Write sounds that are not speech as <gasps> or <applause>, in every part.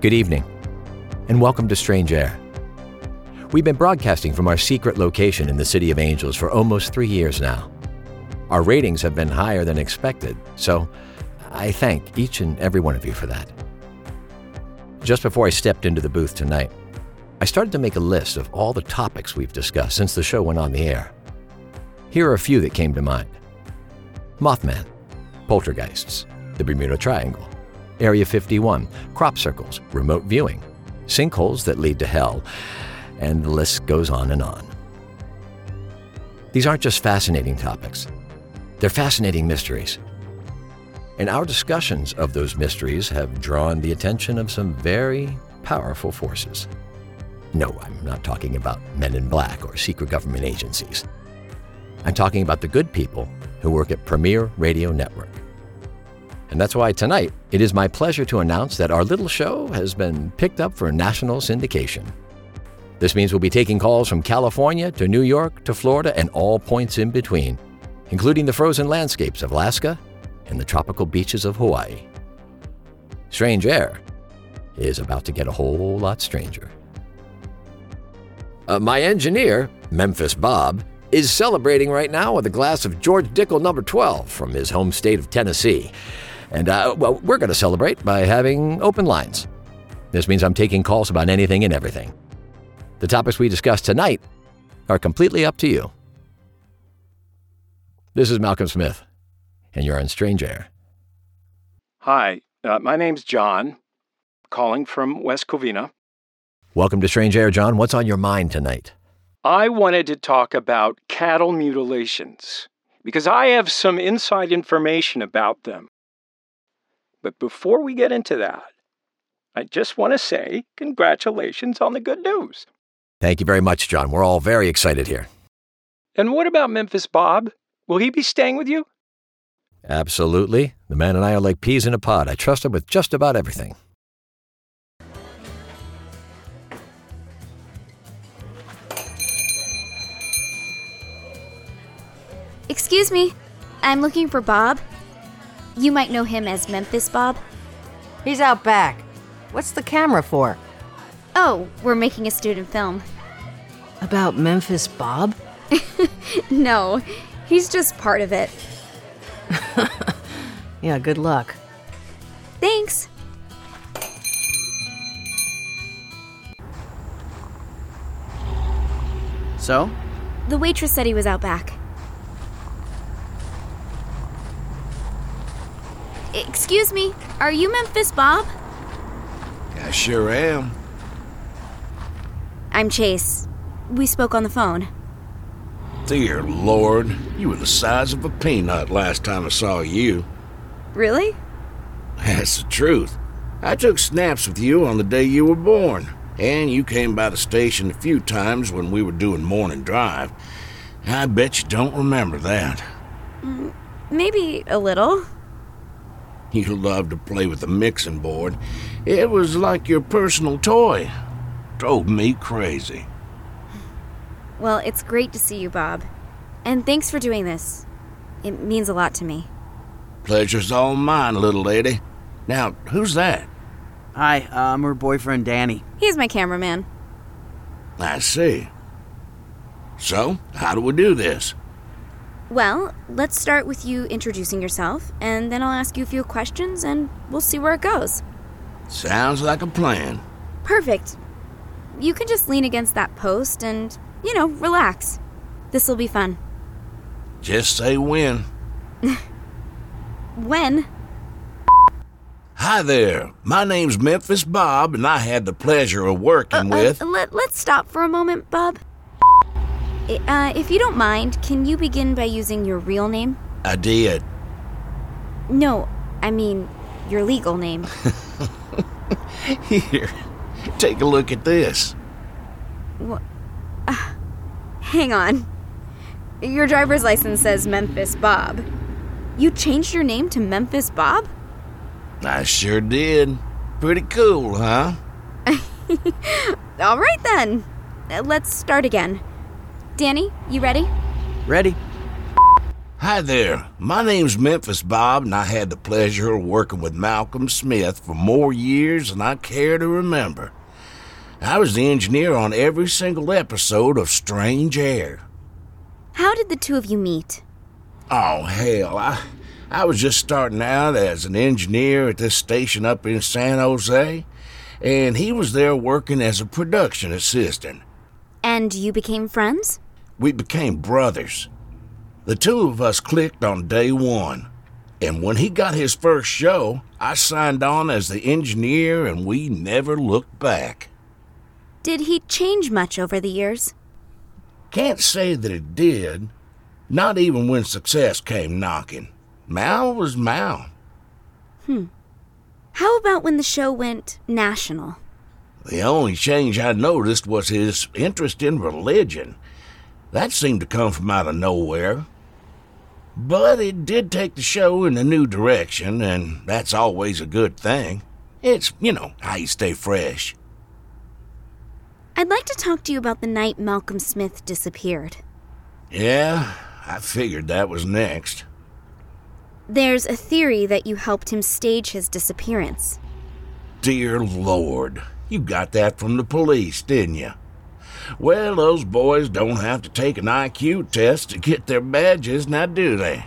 Good evening, and welcome to Strange Air. We've been broadcasting from our secret location in the City of Angels for almost three years now. Our ratings have been higher than expected, so I thank each and every one of you for that. Just before I stepped into the booth tonight, I started to make a list of all the topics we've discussed since the show went on the air. Here are a few that came to mind Mothman, poltergeists, the Bermuda Triangle, Area 51, crop circles, remote viewing, sinkholes that lead to hell, and the list goes on and on. These aren't just fascinating topics, they're fascinating mysteries. And our discussions of those mysteries have drawn the attention of some very powerful forces. No, I'm not talking about men in black or secret government agencies. I'm talking about the good people who work at Premier Radio Network. And that's why tonight it is my pleasure to announce that our little show has been picked up for national syndication. This means we'll be taking calls from California to New York to Florida and all points in between, including the frozen landscapes of Alaska and the tropical beaches of Hawaii. Strange Air is about to get a whole lot stranger. Uh, my engineer, Memphis Bob, is celebrating right now with a glass of George Dickel number 12 from his home state of Tennessee. And, uh, well, we're going to celebrate by having open lines. This means I'm taking calls about anything and everything. The topics we discuss tonight are completely up to you. This is Malcolm Smith, and you're on Strange Air. Hi, uh, my name's John, calling from West Covina. Welcome to Strange Air, John. What's on your mind tonight? I wanted to talk about cattle mutilations because I have some inside information about them. But before we get into that, I just want to say congratulations on the good news. Thank you very much, John. We're all very excited here. And what about Memphis Bob? Will he be staying with you? Absolutely. The man and I are like peas in a pod. I trust him with just about everything. Excuse me, I'm looking for Bob. You might know him as Memphis Bob. He's out back. What's the camera for? Oh, we're making a student film. About Memphis Bob? <laughs> No, he's just part of it. <laughs> Yeah, good luck. Thanks. So? The waitress said he was out back. Excuse me, are you Memphis Bob? I sure am. I'm Chase. We spoke on the phone. Dear Lord, you were the size of a peanut last time I saw you. Really? That's the truth. I took snaps with you on the day you were born, and you came by the station a few times when we were doing morning drive. I bet you don't remember that. Maybe a little. You loved to play with the mixing board. It was like your personal toy. Drove me crazy. Well, it's great to see you, Bob. And thanks for doing this. It means a lot to me. Pleasure's all mine, little lady. Now, who's that? Hi, uh, I'm her boyfriend Danny. He's my cameraman. I see. So, how do we do this? Well, let's start with you introducing yourself, and then I'll ask you a few questions, and we'll see where it goes. Sounds like a plan. Perfect. You can just lean against that post and, you know, relax. This'll be fun. Just say when. <laughs> When? Hi there. My name's Memphis Bob, and I had the pleasure of working Uh, with. uh, let, let's stop for a moment, Bob. Uh, if you don't mind, can you begin by using your real name? I did. No, I mean your legal name. <laughs> Here, take a look at this. What? Hang on. Your driver's license says Memphis Bob. You changed your name to Memphis Bob? I sure did. Pretty cool, huh? <laughs> All right then. Uh, Let's start again. Danny, you ready? Ready? Hi there. My name's Memphis Bob, and I had the pleasure of working with Malcolm Smith for more years than I care to remember. I was the engineer on every single episode of Strange Air. How did the two of you meet? Oh, hell, I, I was just starting out as an engineer at this station up in San Jose, and he was there working as a production assistant. And you became friends? We became brothers. The two of us clicked on day one. And when he got his first show, I signed on as the engineer and we never looked back. Did he change much over the years? Can't say that it did, not even when success came knocking. Mal was Mal. Hmm. How about when the show went national? The only change I noticed was his interest in religion. That seemed to come from out of nowhere. But it did take the show in a new direction, and that's always a good thing. It's, you know, how you stay fresh. I'd like to talk to you about the night Malcolm Smith disappeared. Yeah, I figured that was next. There's a theory that you helped him stage his disappearance. Dear Lord, you got that from the police, didn't you? Well, those boys don't have to take an IQ test to get their badges, now do they?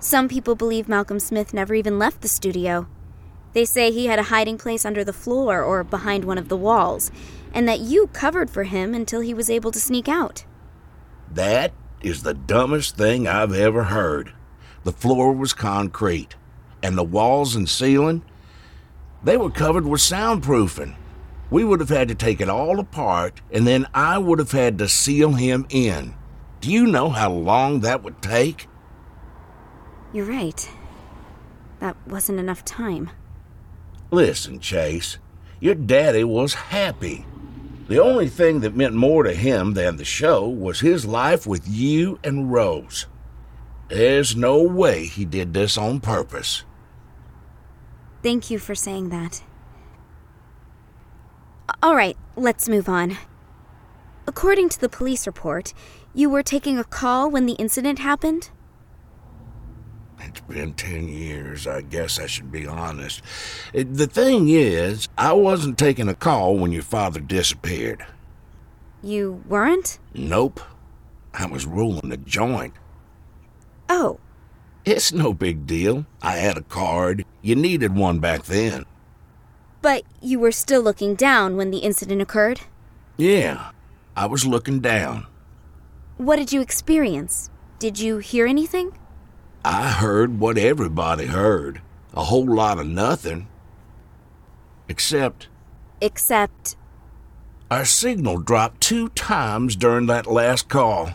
Some people believe Malcolm Smith never even left the studio. They say he had a hiding place under the floor or behind one of the walls, and that you covered for him until he was able to sneak out. That is the dumbest thing I've ever heard. The floor was concrete, and the walls and ceiling, they were covered with soundproofing. We would have had to take it all apart, and then I would have had to seal him in. Do you know how long that would take? You're right. That wasn't enough time. Listen, Chase, your daddy was happy. The only thing that meant more to him than the show was his life with you and Rose. There's no way he did this on purpose. Thank you for saying that. All right, let's move on. According to the police report, you were taking a call when the incident happened? It's been 10 years. I guess I should be honest. It- the thing is, I wasn't taking a call when your father disappeared. You weren't? Nope. I was rolling a joint. Oh, It's no big deal. I had a card. You needed one back then. But you were still looking down when the incident occurred? Yeah, I was looking down. What did you experience? Did you hear anything? I heard what everybody heard a whole lot of nothing. Except Except, our signal dropped two times during that last call.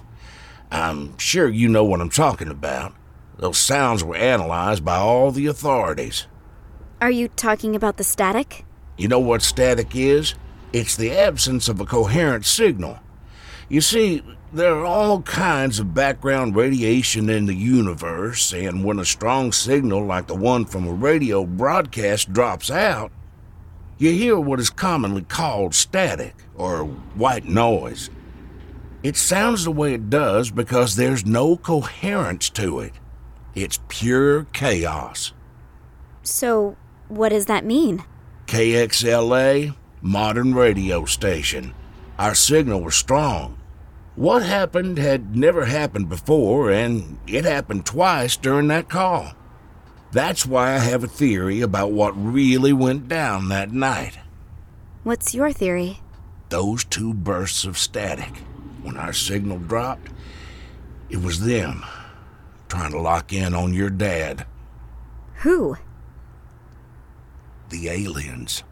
I'm sure you know what I'm talking about. Those sounds were analyzed by all the authorities. Are you talking about the static? You know what static is? It's the absence of a coherent signal. You see, there are all kinds of background radiation in the universe, and when a strong signal like the one from a radio broadcast drops out, you hear what is commonly called static, or white noise. It sounds the way it does because there's no coherence to it. It's pure chaos. So, what does that mean? KXLA, modern radio station. Our signal was strong. What happened had never happened before, and it happened twice during that call. That's why I have a theory about what really went down that night. What's your theory? Those two bursts of static. When our signal dropped, it was them trying to lock in on your dad, Who? The aliens.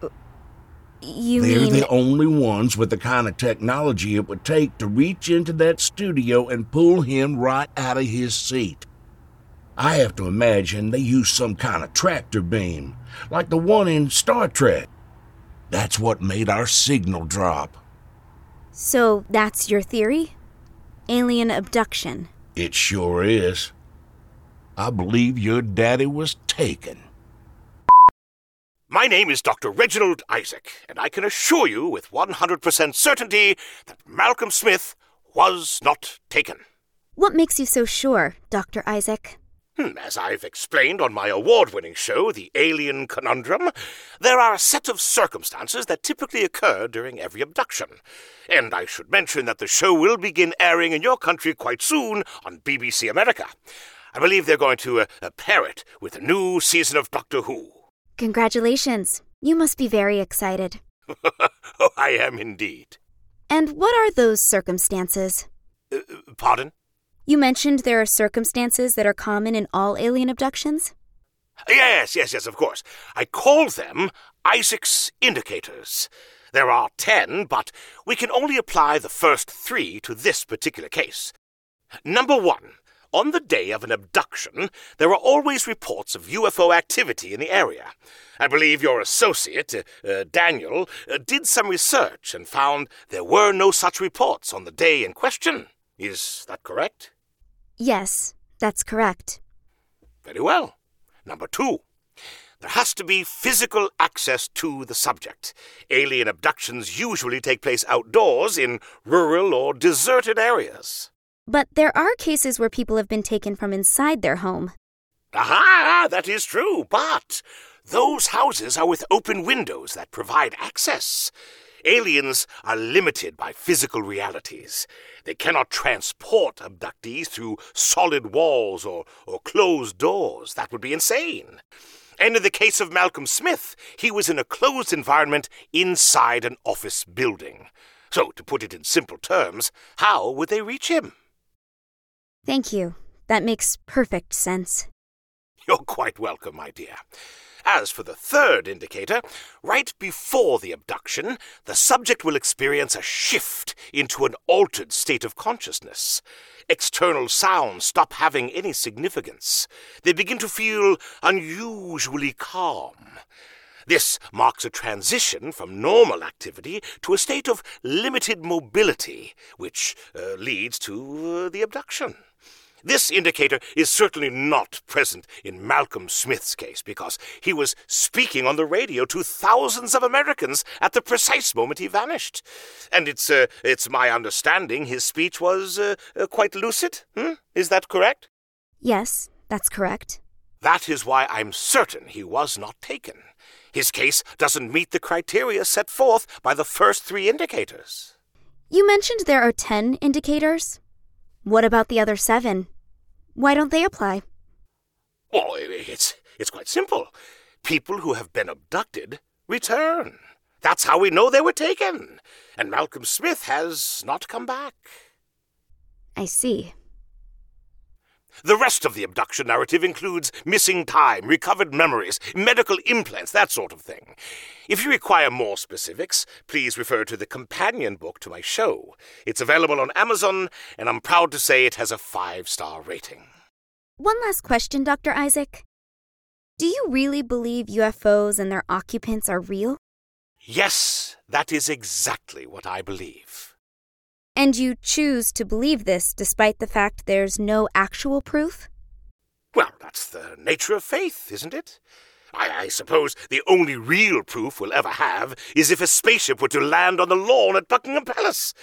Uh, you They're mean the only ones with the kind of technology it would take to reach into that studio and pull him right out of his seat. I have to imagine they use some kind of tractor beam, like the one in Star Trek. That's what made our signal drop. So that's your theory? Alien abduction. It sure is. I believe your daddy was taken. My name is Dr. Reginald Isaac, and I can assure you with 100% certainty that Malcolm Smith was not taken. What makes you so sure, Dr. Isaac? Hmm, As I've explained on my award winning show, The Alien Conundrum, there are a set of circumstances that typically occur during every abduction. And I should mention that the show will begin airing in your country quite soon on BBC America. I believe they're going to uh, uh, pair it with a new season of Doctor Who. Congratulations. You must be very excited. <laughs> oh, I am indeed. And what are those circumstances? Uh, pardon? You mentioned there are circumstances that are common in all alien abductions? Yes, yes, yes, of course. I call them Isaac's indicators. There are ten, but we can only apply the first three to this particular case. Number one, on the day of an abduction, there are always reports of UFO activity in the area. I believe your associate, uh, uh, Daniel, uh, did some research and found there were no such reports on the day in question. Is that correct? Yes, that's correct. Very well. Number two, there has to be physical access to the subject. Alien abductions usually take place outdoors in rural or deserted areas. But there are cases where people have been taken from inside their home. Aha, that is true, but those houses are with open windows that provide access. Aliens are limited by physical realities. They cannot transport abductees through solid walls or, or closed doors. That would be insane. And in the case of Malcolm Smith, he was in a closed environment inside an office building. So, to put it in simple terms, how would they reach him? Thank you. That makes perfect sense. You're quite welcome, my dear. As for the third indicator, right before the abduction, the subject will experience a shift into an altered state of consciousness. External sounds stop having any significance. They begin to feel unusually calm. This marks a transition from normal activity to a state of limited mobility, which uh, leads to uh, the abduction. This indicator is certainly not present in Malcolm Smith's case because he was speaking on the radio to thousands of Americans at the precise moment he vanished. And it's, uh, it's my understanding his speech was uh, uh, quite lucid. Hmm? Is that correct? Yes, that's correct. That is why I'm certain he was not taken. His case doesn't meet the criteria set forth by the first three indicators. You mentioned there are 10 indicators. What about the other seven? Why don't they apply? Well, it's, it's quite simple. People who have been abducted return. That's how we know they were taken. And Malcolm Smith has not come back. I see. The rest of the abduction narrative includes missing time, recovered memories, medical implants, that sort of thing. If you require more specifics, please refer to the companion book to my show. It's available on Amazon, and I'm proud to say it has a five star rating. One last question, Dr. Isaac. Do you really believe UFOs and their occupants are real? Yes, that is exactly what I believe. And you choose to believe this despite the fact there's no actual proof? Well, that's the nature of faith, isn't it? I, I, suppose the only real proof we'll ever have is if a spaceship were to land on the lawn at Buckingham Palace.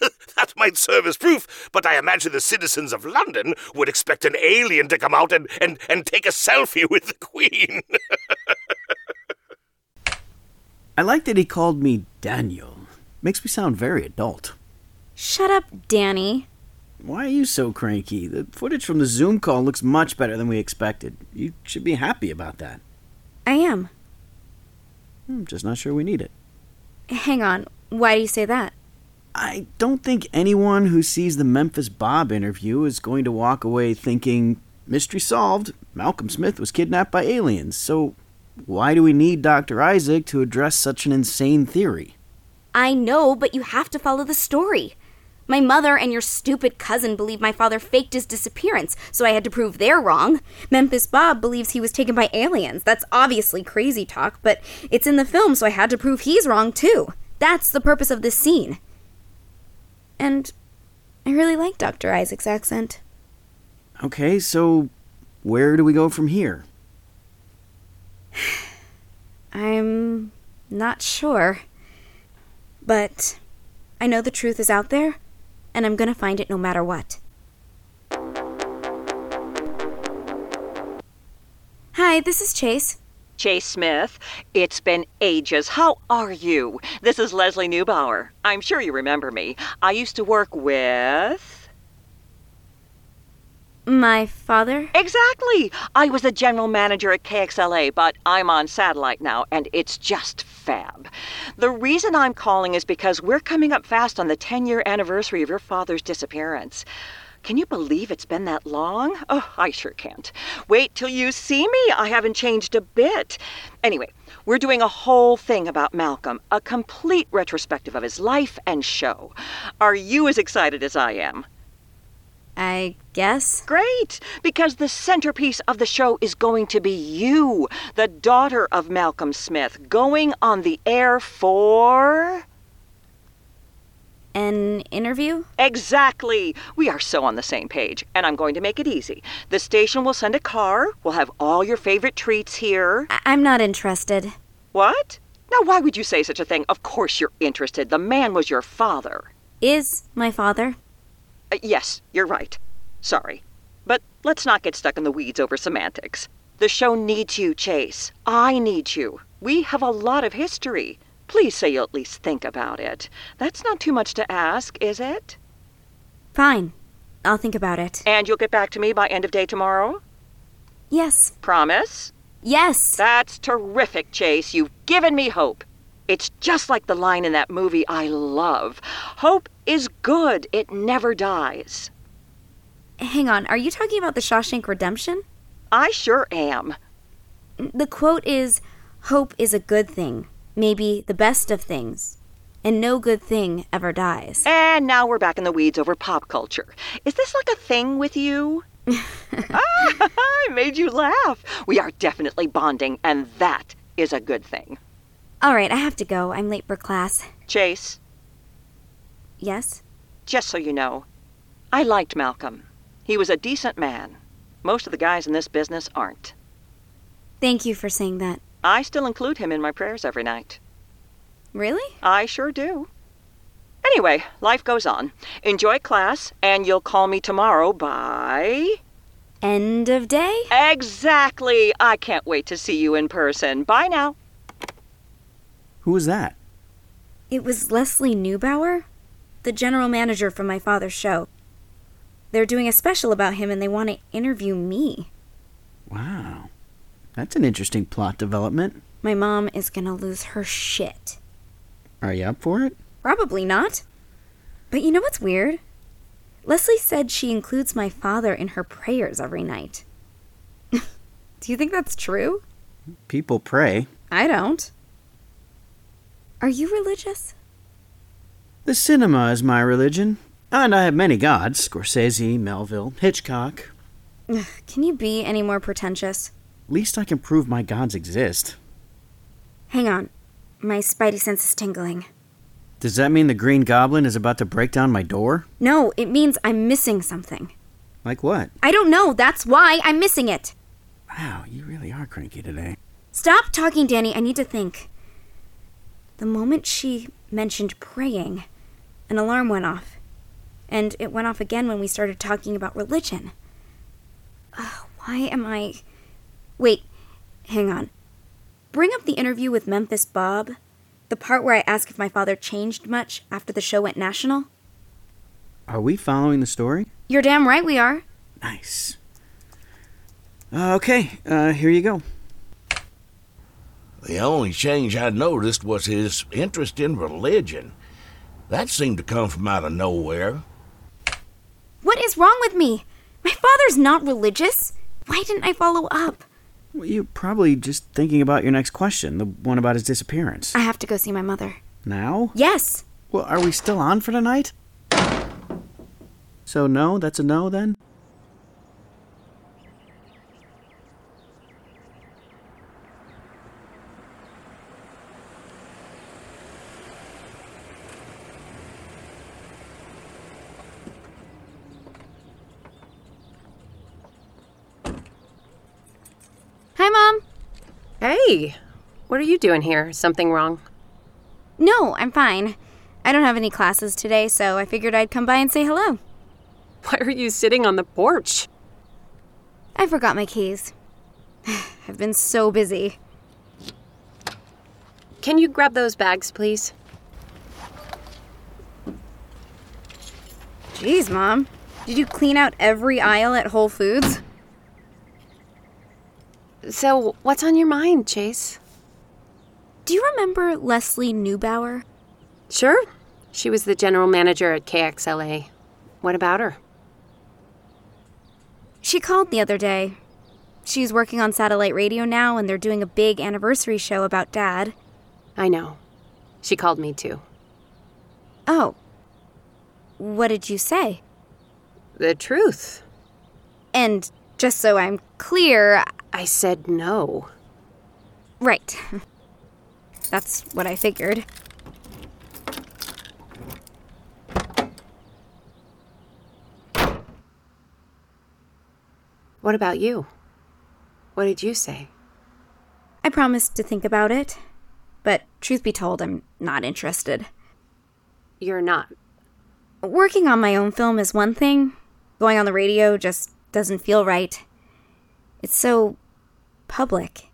<laughs> that might serve as proof, but I imagine the citizens of London would expect an alien to come out and, and, and take a selfie <laughs> with the Queen. I like that he called me Daniel. Makes me sound very adult. Shut up, Danny. Why are you so cranky? The footage from the Zoom call looks much better than we expected. You should be happy about that. I am. I'm just not sure we need it. Hang on. Why do you say that? I don't think anyone who sees the Memphis Bob interview is going to walk away thinking, mystery solved, Malcolm Smith was kidnapped by aliens, so why do we need Dr. Isaac to address such an insane theory? I know, but you have to follow the story. My mother and your stupid cousin believe my father faked his disappearance, so I had to prove they're wrong. Memphis Bob believes he was taken by aliens. That's obviously crazy talk, but it's in the film, so I had to prove he's wrong too. That's the purpose of this scene. And I really like Dr. Isaac's accent. Okay, so where do we go from here? <sighs> I'm not sure. But I know the truth is out there, and I'm going to find it no matter what. Hi, this is Chase. Chase Smith. It's been ages. How are you? This is Leslie Neubauer. I'm sure you remember me. I used to work with. My father? Exactly. I was the general manager at KXLA, but I'm on satellite now, and it's just fab. The reason I'm calling is because we're coming up fast on the 10 year anniversary of your father's disappearance. Can you believe it's been that long? Oh, I sure can't. Wait till you see me. I haven't changed a bit. Anyway, we're doing a whole thing about Malcolm, a complete retrospective of his life and show. Are you as excited as I am? I guess. Great, because the centerpiece of the show is going to be you, the daughter of Malcolm Smith, going on the air for. An interview? Exactly. We are so on the same page, and I'm going to make it easy. The station will send a car, we'll have all your favorite treats here. I- I'm not interested. What? Now, why would you say such a thing? Of course you're interested. The man was your father. Is my father? Uh, yes, you're right. Sorry. But let's not get stuck in the weeds over semantics. The show needs you, Chase. I need you. We have a lot of history. Please say you'll at least think about it. That's not too much to ask, is it? Fine. I'll think about it. And you'll get back to me by end of day tomorrow? Yes. Promise? Yes. That's terrific, Chase. You've given me hope. It's just like the line in that movie I love Hope is good, it never dies. Hang on, are you talking about the Shawshank Redemption? I sure am. The quote is Hope is a good thing, maybe the best of things, and no good thing ever dies. And now we're back in the weeds over pop culture. Is this like a thing with you? <laughs> ah, <laughs> I made you laugh. We are definitely bonding, and that is a good thing. All right, I have to go. I'm late for class. Chase, Yes? just so you know, I liked Malcolm. He was a decent man. Most of the guys in this business aren't. Thank you for saying that. I still include him in my prayers every night. Really? I sure do. Anyway, life goes on. Enjoy class, and you'll call me tomorrow by. End of day? Exactly! I can't wait to see you in person. Bye now. Who was that? It was Leslie Neubauer, the general manager from my father's show. They're doing a special about him and they want to interview me. Wow. That's an interesting plot development. My mom is gonna lose her shit. Are you up for it? Probably not. But you know what's weird? Leslie said she includes my father in her prayers every night. <laughs> Do you think that's true? People pray. I don't. Are you religious? The cinema is my religion. And I have many gods Scorsese, Melville, Hitchcock. Ugh, Can you be any more pretentious? Least I can prove my gods exist. Hang on. My spidey sense is tingling. Does that mean the Green Goblin is about to break down my door? No, it means I'm missing something. Like what? I don't know. That's why I'm missing it. Wow, you really are cranky today. Stop talking, Danny. I need to think. The moment she mentioned praying, an alarm went off. And it went off again when we started talking about religion. Why am I. Wait, hang on. Bring up the interview with Memphis Bob. The part where I ask if my father changed much after the show went national. Are we following the story? You're damn right we are. Nice. Uh, okay, uh, here you go. The only change I noticed was his interest in religion. That seemed to come from out of nowhere. What is wrong with me? My father's not religious. Why didn't I follow up? Well, you're probably just thinking about your next question, the one about his disappearance. I have to go see my mother. Now? Yes. Well, are we still on for tonight? So, no? That's a no then? Hi, Mom. Hey, what are you doing here? Something wrong? No, I'm fine. I don't have any classes today, so I figured I'd come by and say hello. Why are you sitting on the porch? I forgot my keys. <sighs> I've been so busy. Can you grab those bags, please? Jeez, Mom. Did you clean out every aisle at Whole Foods? So, what's on your mind, Chase? Do you remember Leslie Neubauer? Sure. She was the general manager at KXLA. What about her? She called the other day. She's working on satellite radio now, and they're doing a big anniversary show about Dad. I know. She called me too. Oh. What did you say? The truth. And just so I'm clear, I said no. Right. <laughs> That's what I figured. What about you? What did you say? I promised to think about it, but truth be told, I'm not interested. You're not. Working on my own film is one thing, going on the radio just doesn't feel right. It's so public.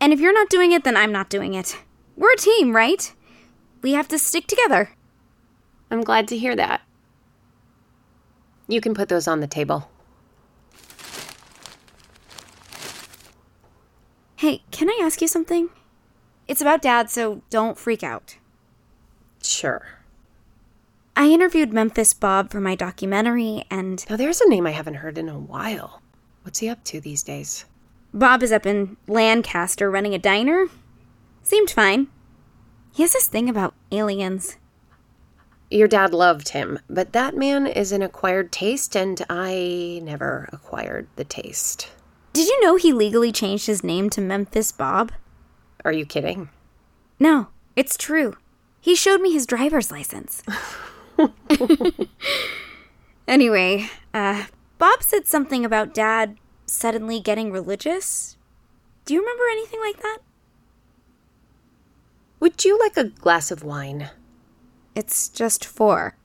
And if you're not doing it, then I'm not doing it. We're a team, right? We have to stick together. I'm glad to hear that. You can put those on the table. Hey, can I ask you something? It's about Dad, so don't freak out. Sure. I interviewed Memphis Bob for my documentary, and. Now, there's a name I haven't heard in a while. What's he up to these days? Bob is up in Lancaster running a diner. Seemed fine. He has this thing about aliens. Your dad loved him, but that man is an acquired taste, and I never acquired the taste. Did you know he legally changed his name to Memphis Bob? Are you kidding? No, it's true. He showed me his driver's license. <laughs> <laughs> anyway, uh, Bob said something about Dad suddenly getting religious. Do you remember anything like that? Would you like a glass of wine? It's just four.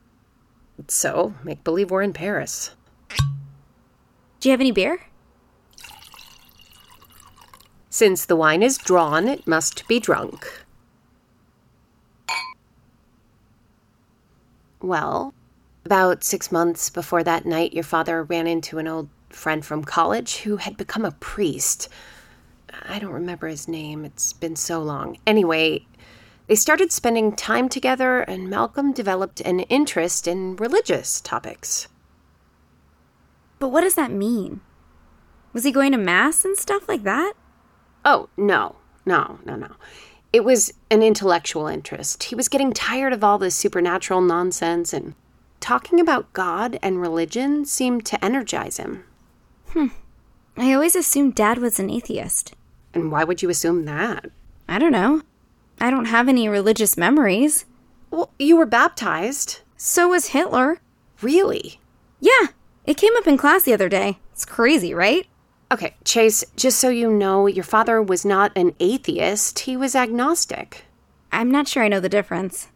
So, make believe we're in Paris. Do you have any beer? Since the wine is drawn, it must be drunk. Well, about six months before that night, your father ran into an old friend from college who had become a priest. I don't remember his name, it's been so long. Anyway, they started spending time together, and Malcolm developed an interest in religious topics. But what does that mean? Was he going to Mass and stuff like that? Oh, no, no, no, no. It was an intellectual interest. He was getting tired of all this supernatural nonsense, and talking about God and religion seemed to energize him. Hmm. I always assumed Dad was an atheist. And why would you assume that? I don't know. I don't have any religious memories. Well, you were baptized. So was Hitler. Really? Yeah. It came up in class the other day. It's crazy, right? Okay, Chase, just so you know, your father was not an atheist, he was agnostic. I'm not sure I know the difference.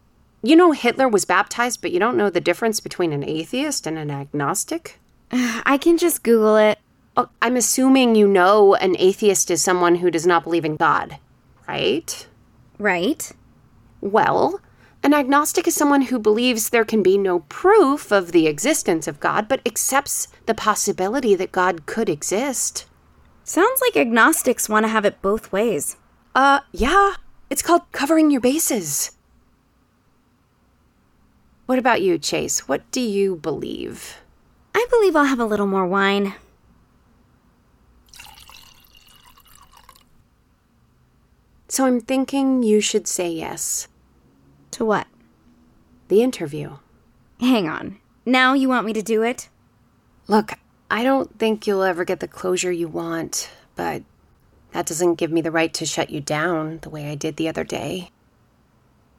You know Hitler was baptized, but you don't know the difference between an atheist and an agnostic? <sighs> I can just Google it. Oh, I'm assuming you know an atheist is someone who does not believe in God, right? Right. Well, an agnostic is someone who believes there can be no proof of the existence of God, but accepts the possibility that God could exist. Sounds like agnostics want to have it both ways. Uh, yeah. It's called covering your bases. What about you, Chase? What do you believe? I believe I'll have a little more wine. So I'm thinking you should say yes. To what? The interview. Hang on. Now you want me to do it? Look, I don't think you'll ever get the closure you want, but that doesn't give me the right to shut you down the way I did the other day.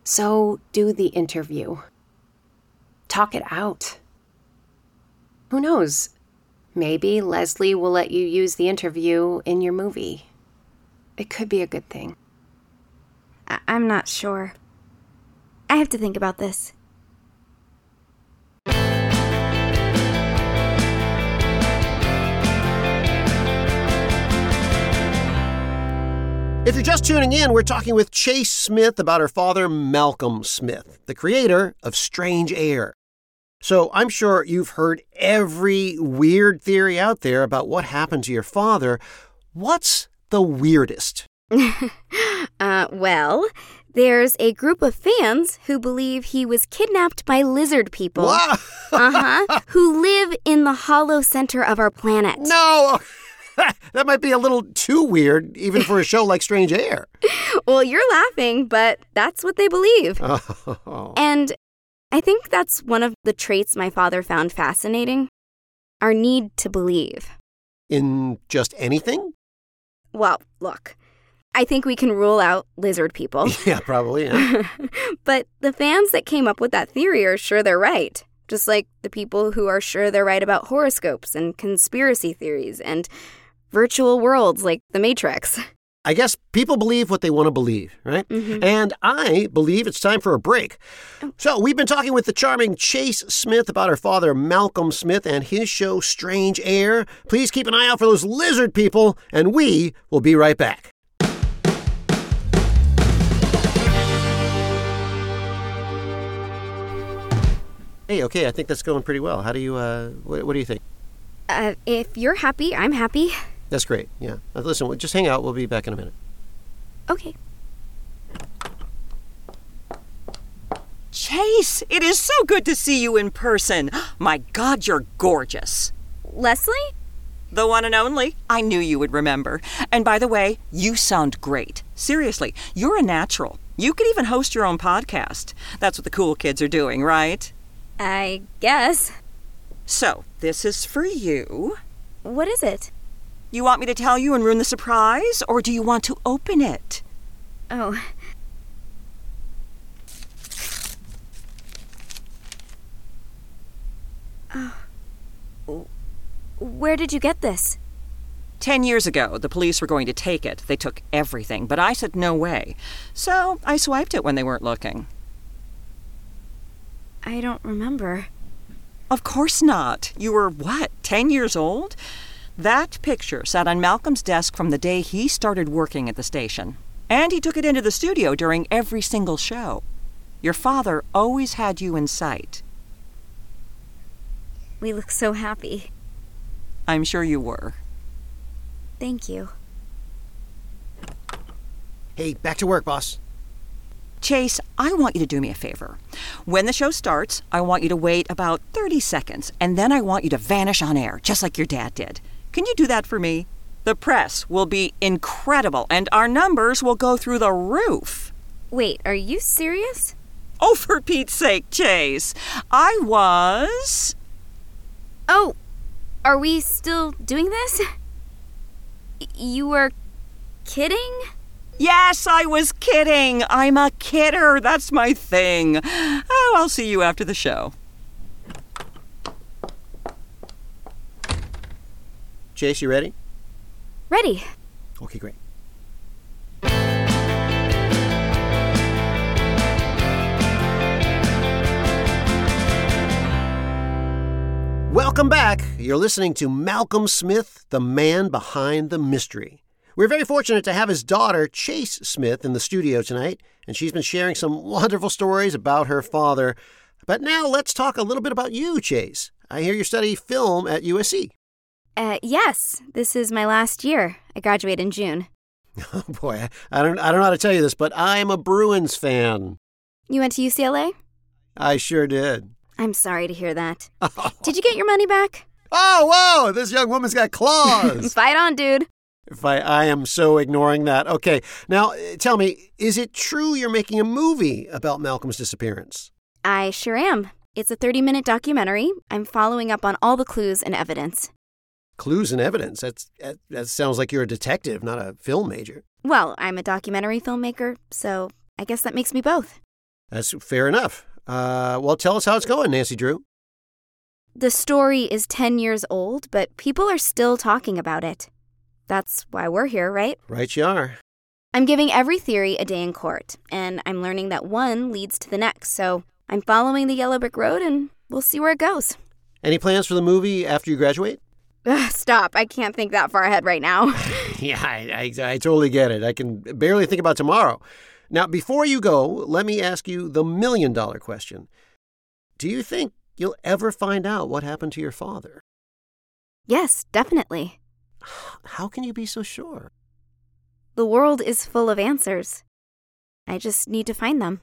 So do the interview. Talk it out. Who knows? Maybe Leslie will let you use the interview in your movie. It could be a good thing. I- I'm not sure. I have to think about this. If you're just tuning in, we're talking with Chase Smith about her father, Malcolm Smith, the creator of Strange Air. So I'm sure you've heard every weird theory out there about what happened to your father. What's the weirdest? <laughs> uh, well, there's a group of fans who believe he was kidnapped by lizard people. Wow. uh-huh. <laughs> Who live in the hollow center of our planet. No. <laughs> <laughs> that might be a little too weird, even for a show like Strange Air. <laughs> well, you're laughing, but that's what they believe. <laughs> Oh. And I think that's one of the traits my father found fascinating our need to believe. In just anything? Well, look, I think we can rule out lizard people. Yeah, probably. Yeah. but the fans that came up with that theory are sure they're right. Just like the people who are sure they're right about horoscopes and conspiracy theories and virtual worlds like The Matrix. I guess people believe what they want to believe, right? Mhm. And I believe it's time for a break. So, we've been talking with the charming Chase Smith about her father, Malcolm Smith, and his show, Strange Air. Please keep an eye out for those lizard people, and we will be right back. Hey, okay, I think that's going pretty well. How do you, uh, what, what do you think? Uh, if you're happy, I'm happy. That's great, yeah. Listen, we'll just hang out. We'll be back in a minute. Okay. Chase, it is so good to see you in person. <gasps> My God, you're gorgeous. Leslie? The one and only. I knew you would remember. And by the way, you sound great. Seriously, you're a natural. You could even host your own podcast. That's what the cool kids are doing, right? I guess. So, this is for you. What is it? You want me to tell you and ruin the surprise, or do you want to open it? Oh. Oh. Where did you get this? Ten years ago, the police were going to take it. They took everything, but I said no way. So I swiped it when they weren't looking. I don't remember. Of course not. You were, what, 10 years old? That picture sat on Malcolm's desk from the day he started working at the station. And he took it into the studio during every single show. Your father always had you in sight. We look so happy. I'm sure you were. Thank you. Hey, back to work, boss. Chase, I want you to do me a favor. When the show starts, I want you to wait about 30 seconds, and then I want you to vanish on air, just like your dad did. Can you do that for me? The press will be incredible, and our numbers will go through the roof. Wait, are you serious? Oh, for Pete's sake, Chase. I was. Oh, are we still doing this? You were kidding? Yes, I was kidding. I'm a kidder. That's my thing. Oh, I'll see you after the show. Chase, you ready? Ready. Okay, great. Welcome back. You're listening to Malcolm Smith, the man behind the mystery. We're very fortunate to have his daughter, Chase Smith, in the studio tonight, and she's been sharing some wonderful stories about her father. But now let's talk a little bit about you, Chase. I hear you study film at USC. Uh, yes, this is my last year. I graduate in June. <laughs> Oh boy, I don't I don't know how to tell you this, but I'm a Bruins fan. You went to UCLA? I sure did. I'm sorry to hear that. <laughs> Did you get your money back? Oh, whoa! This young woman's got claws. <laughs> Fight on, dude. if I, I am so ignoring that. Okay, now uh, tell me, is it true you're making a movie about Malcolm's disappearance? I sure am. It's a 30 minute documentary. I'm following up on all the clues and evidence. Clues and evidence. That's that, that sounds like you're a detective, not a film major. Well, I'm a documentary filmmaker, so I guess that makes me both. That's fair enough. Uh, well, tell us how it's going, Nancy Drew. The story is 10 years old, but people are still talking about it. That's why we're here, right? Right, you are. I'm giving every theory a day in court, and I'm learning that one leads to the next, so I'm following the yellow brick road and we'll see where it goes. Any plans for the movie after you graduate? Ugh, stop. I can't think that far ahead right now. <laughs> yeah, I, I, I totally get it. I can barely think about tomorrow. Now, before you go, let me ask you the million dollar question Do you think you'll ever find out what happened to your father? yes, definitely. How can you be so sure? The world is full of answers. I just need to find them.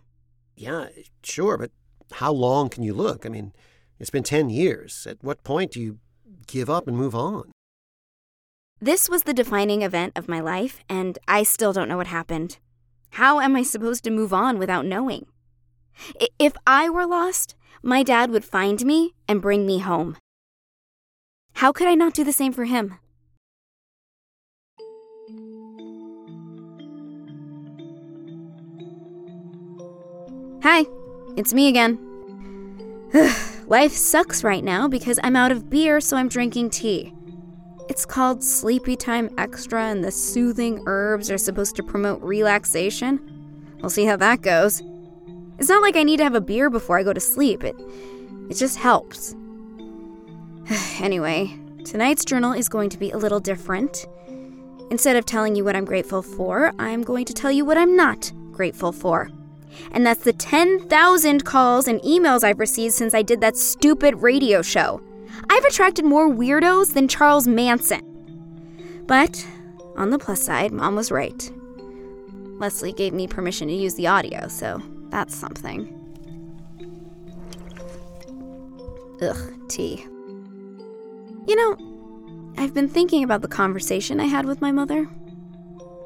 Yeah, sure, but how long can you look? I mean, it's been 10 years. At what point do you give up and move on? This was the defining event of my life, and I still don't know what happened. How am I supposed to move on without knowing? I- If I were lost, my dad would find me and bring me home. How could I not do the same for him? Hi, it's me again. Life sucks right now because I'm out of beer, so I'm drinking tea. It's called Sleepy Time Extra, and the soothing herbs are supposed to promote relaxation. We'll see how that goes. It's not like I need to have a beer before I go to sleep, it, it just helps. <sighs> anyway, tonight's journal is going to be a little different. Instead of telling you what I'm grateful for, I'm going to tell you what I'm not grateful for. And that's the 10,000 calls and emails I've received since I did that stupid radio show. I've attracted more weirdos than Charles Manson. But on the plus side, Mom was right. Leslie gave me permission to use the audio, so that's something. Ugh, tea. You know, I've been thinking about the conversation I had with my mother.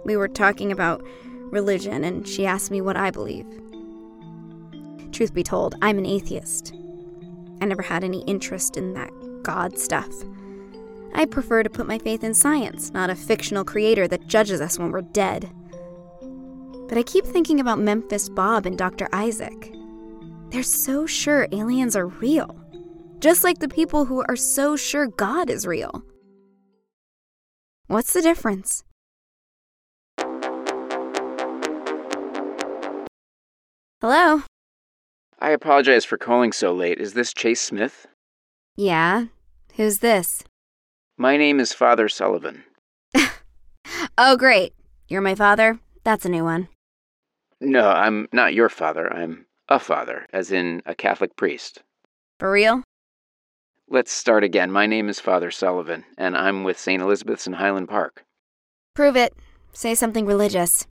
We were talking about religion, and she asked me what I believe. Truth be told, I'm an atheist. I never had any interest in that God stuff. I prefer to put my faith in science, not a fictional creator that judges us when we're dead. But I keep thinking about Memphis Bob and Dr. Isaac. They're so sure aliens are real, just like the people who are so sure God is real. What's the difference? Hello? I apologize for calling so late. Is this Chase Smith? Yeah? Who's this? My name is Father Sullivan. <laughs> Oh, great. You're my father? That's a new one. No, I'm not your father. I'm a father, as in a Catholic priest. For real? Let's start again. My name is Father Sullivan, and I'm with St. Elizabeth's in Highland Park. Prove it. Say something religious.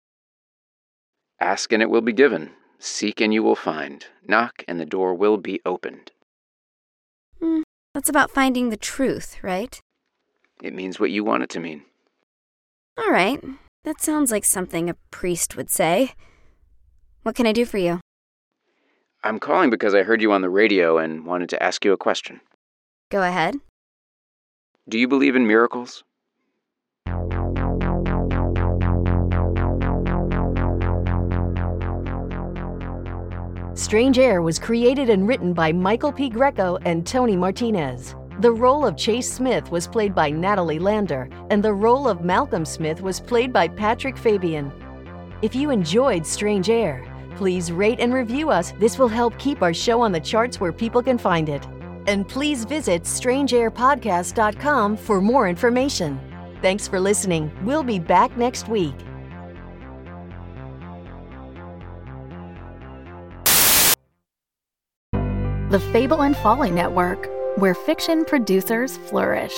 Ask and it will be given. Seek and you will find. Knock and the door will be opened. Hmm, that's about finding the truth, right? It means what you want it to mean. All right. That sounds like something a priest would say. What can I do for you? I'm calling because I heard you on the radio and wanted to ask you a question. Go ahead. Do you believe in miracles? Strange Air was created and written by Michael P. Greco and Tony Martinez. The role of Chase Smith was played by Natalie Lander, and the role of Malcolm Smith was played by Patrick Fabian. If you enjoyed Strange Air, please rate and review us. This will help keep our show on the charts where people can find it. And please visit strangeairpodcast.com for more information. Thanks for listening. We'll be back next week. The Fable and Folly Network, where fiction producers flourish.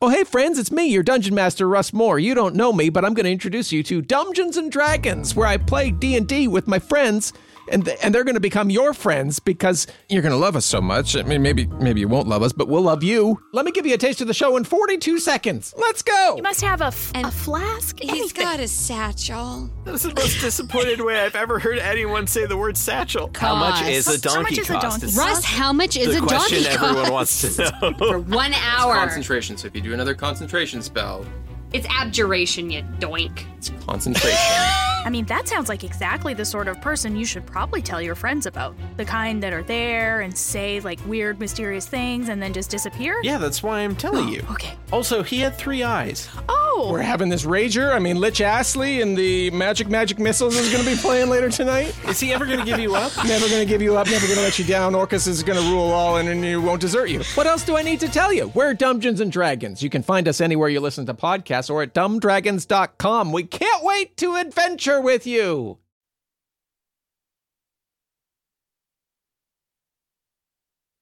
Oh, hey, friends, it's me, your Dungeon Master, Russ Moore. You don't know me, but I'm going to introduce you to Dungeons and Dragons, where I play D&D with my friends, and, th- and they're going to become your friends because you're going to love us so much. I mean, maybe, maybe you won't love us, but we'll love you. Let me give you a taste of the show in 42 seconds. Let's go! You must have a, f- a flask. He's anything. got a satchel. That's the most disappointed way I've ever heard anyone say the word satchel. How much is a donkey How much is a cost? donkey? Russ, how much is the a question donkey everyone cost? wants to <laughs> know. For one hour. concentration. So if you do another concentration spell, it's abjuration, you doink. It's concentration. <laughs> I mean, that sounds like exactly the sort of person you should probably tell your friends about. The kind that are there and say like weird, mysterious things and then just disappear? Yeah, that's why I'm telling oh, you. Okay. Also, he had three eyes. Oh! We're having this rager. I mean, Lich Astley and the Magic Magic Missiles is going to be playing later tonight. Is he ever going <laughs> to give you up? never going to give you up, never going to let you down. Orcus is going to rule all and, and he won't desert you. What else do I need to tell you? We're Dungeons and Dragons. You can find us anywhere you listen to podcasts podcast or at dumbdragons.com. We can't wait to adventure with you.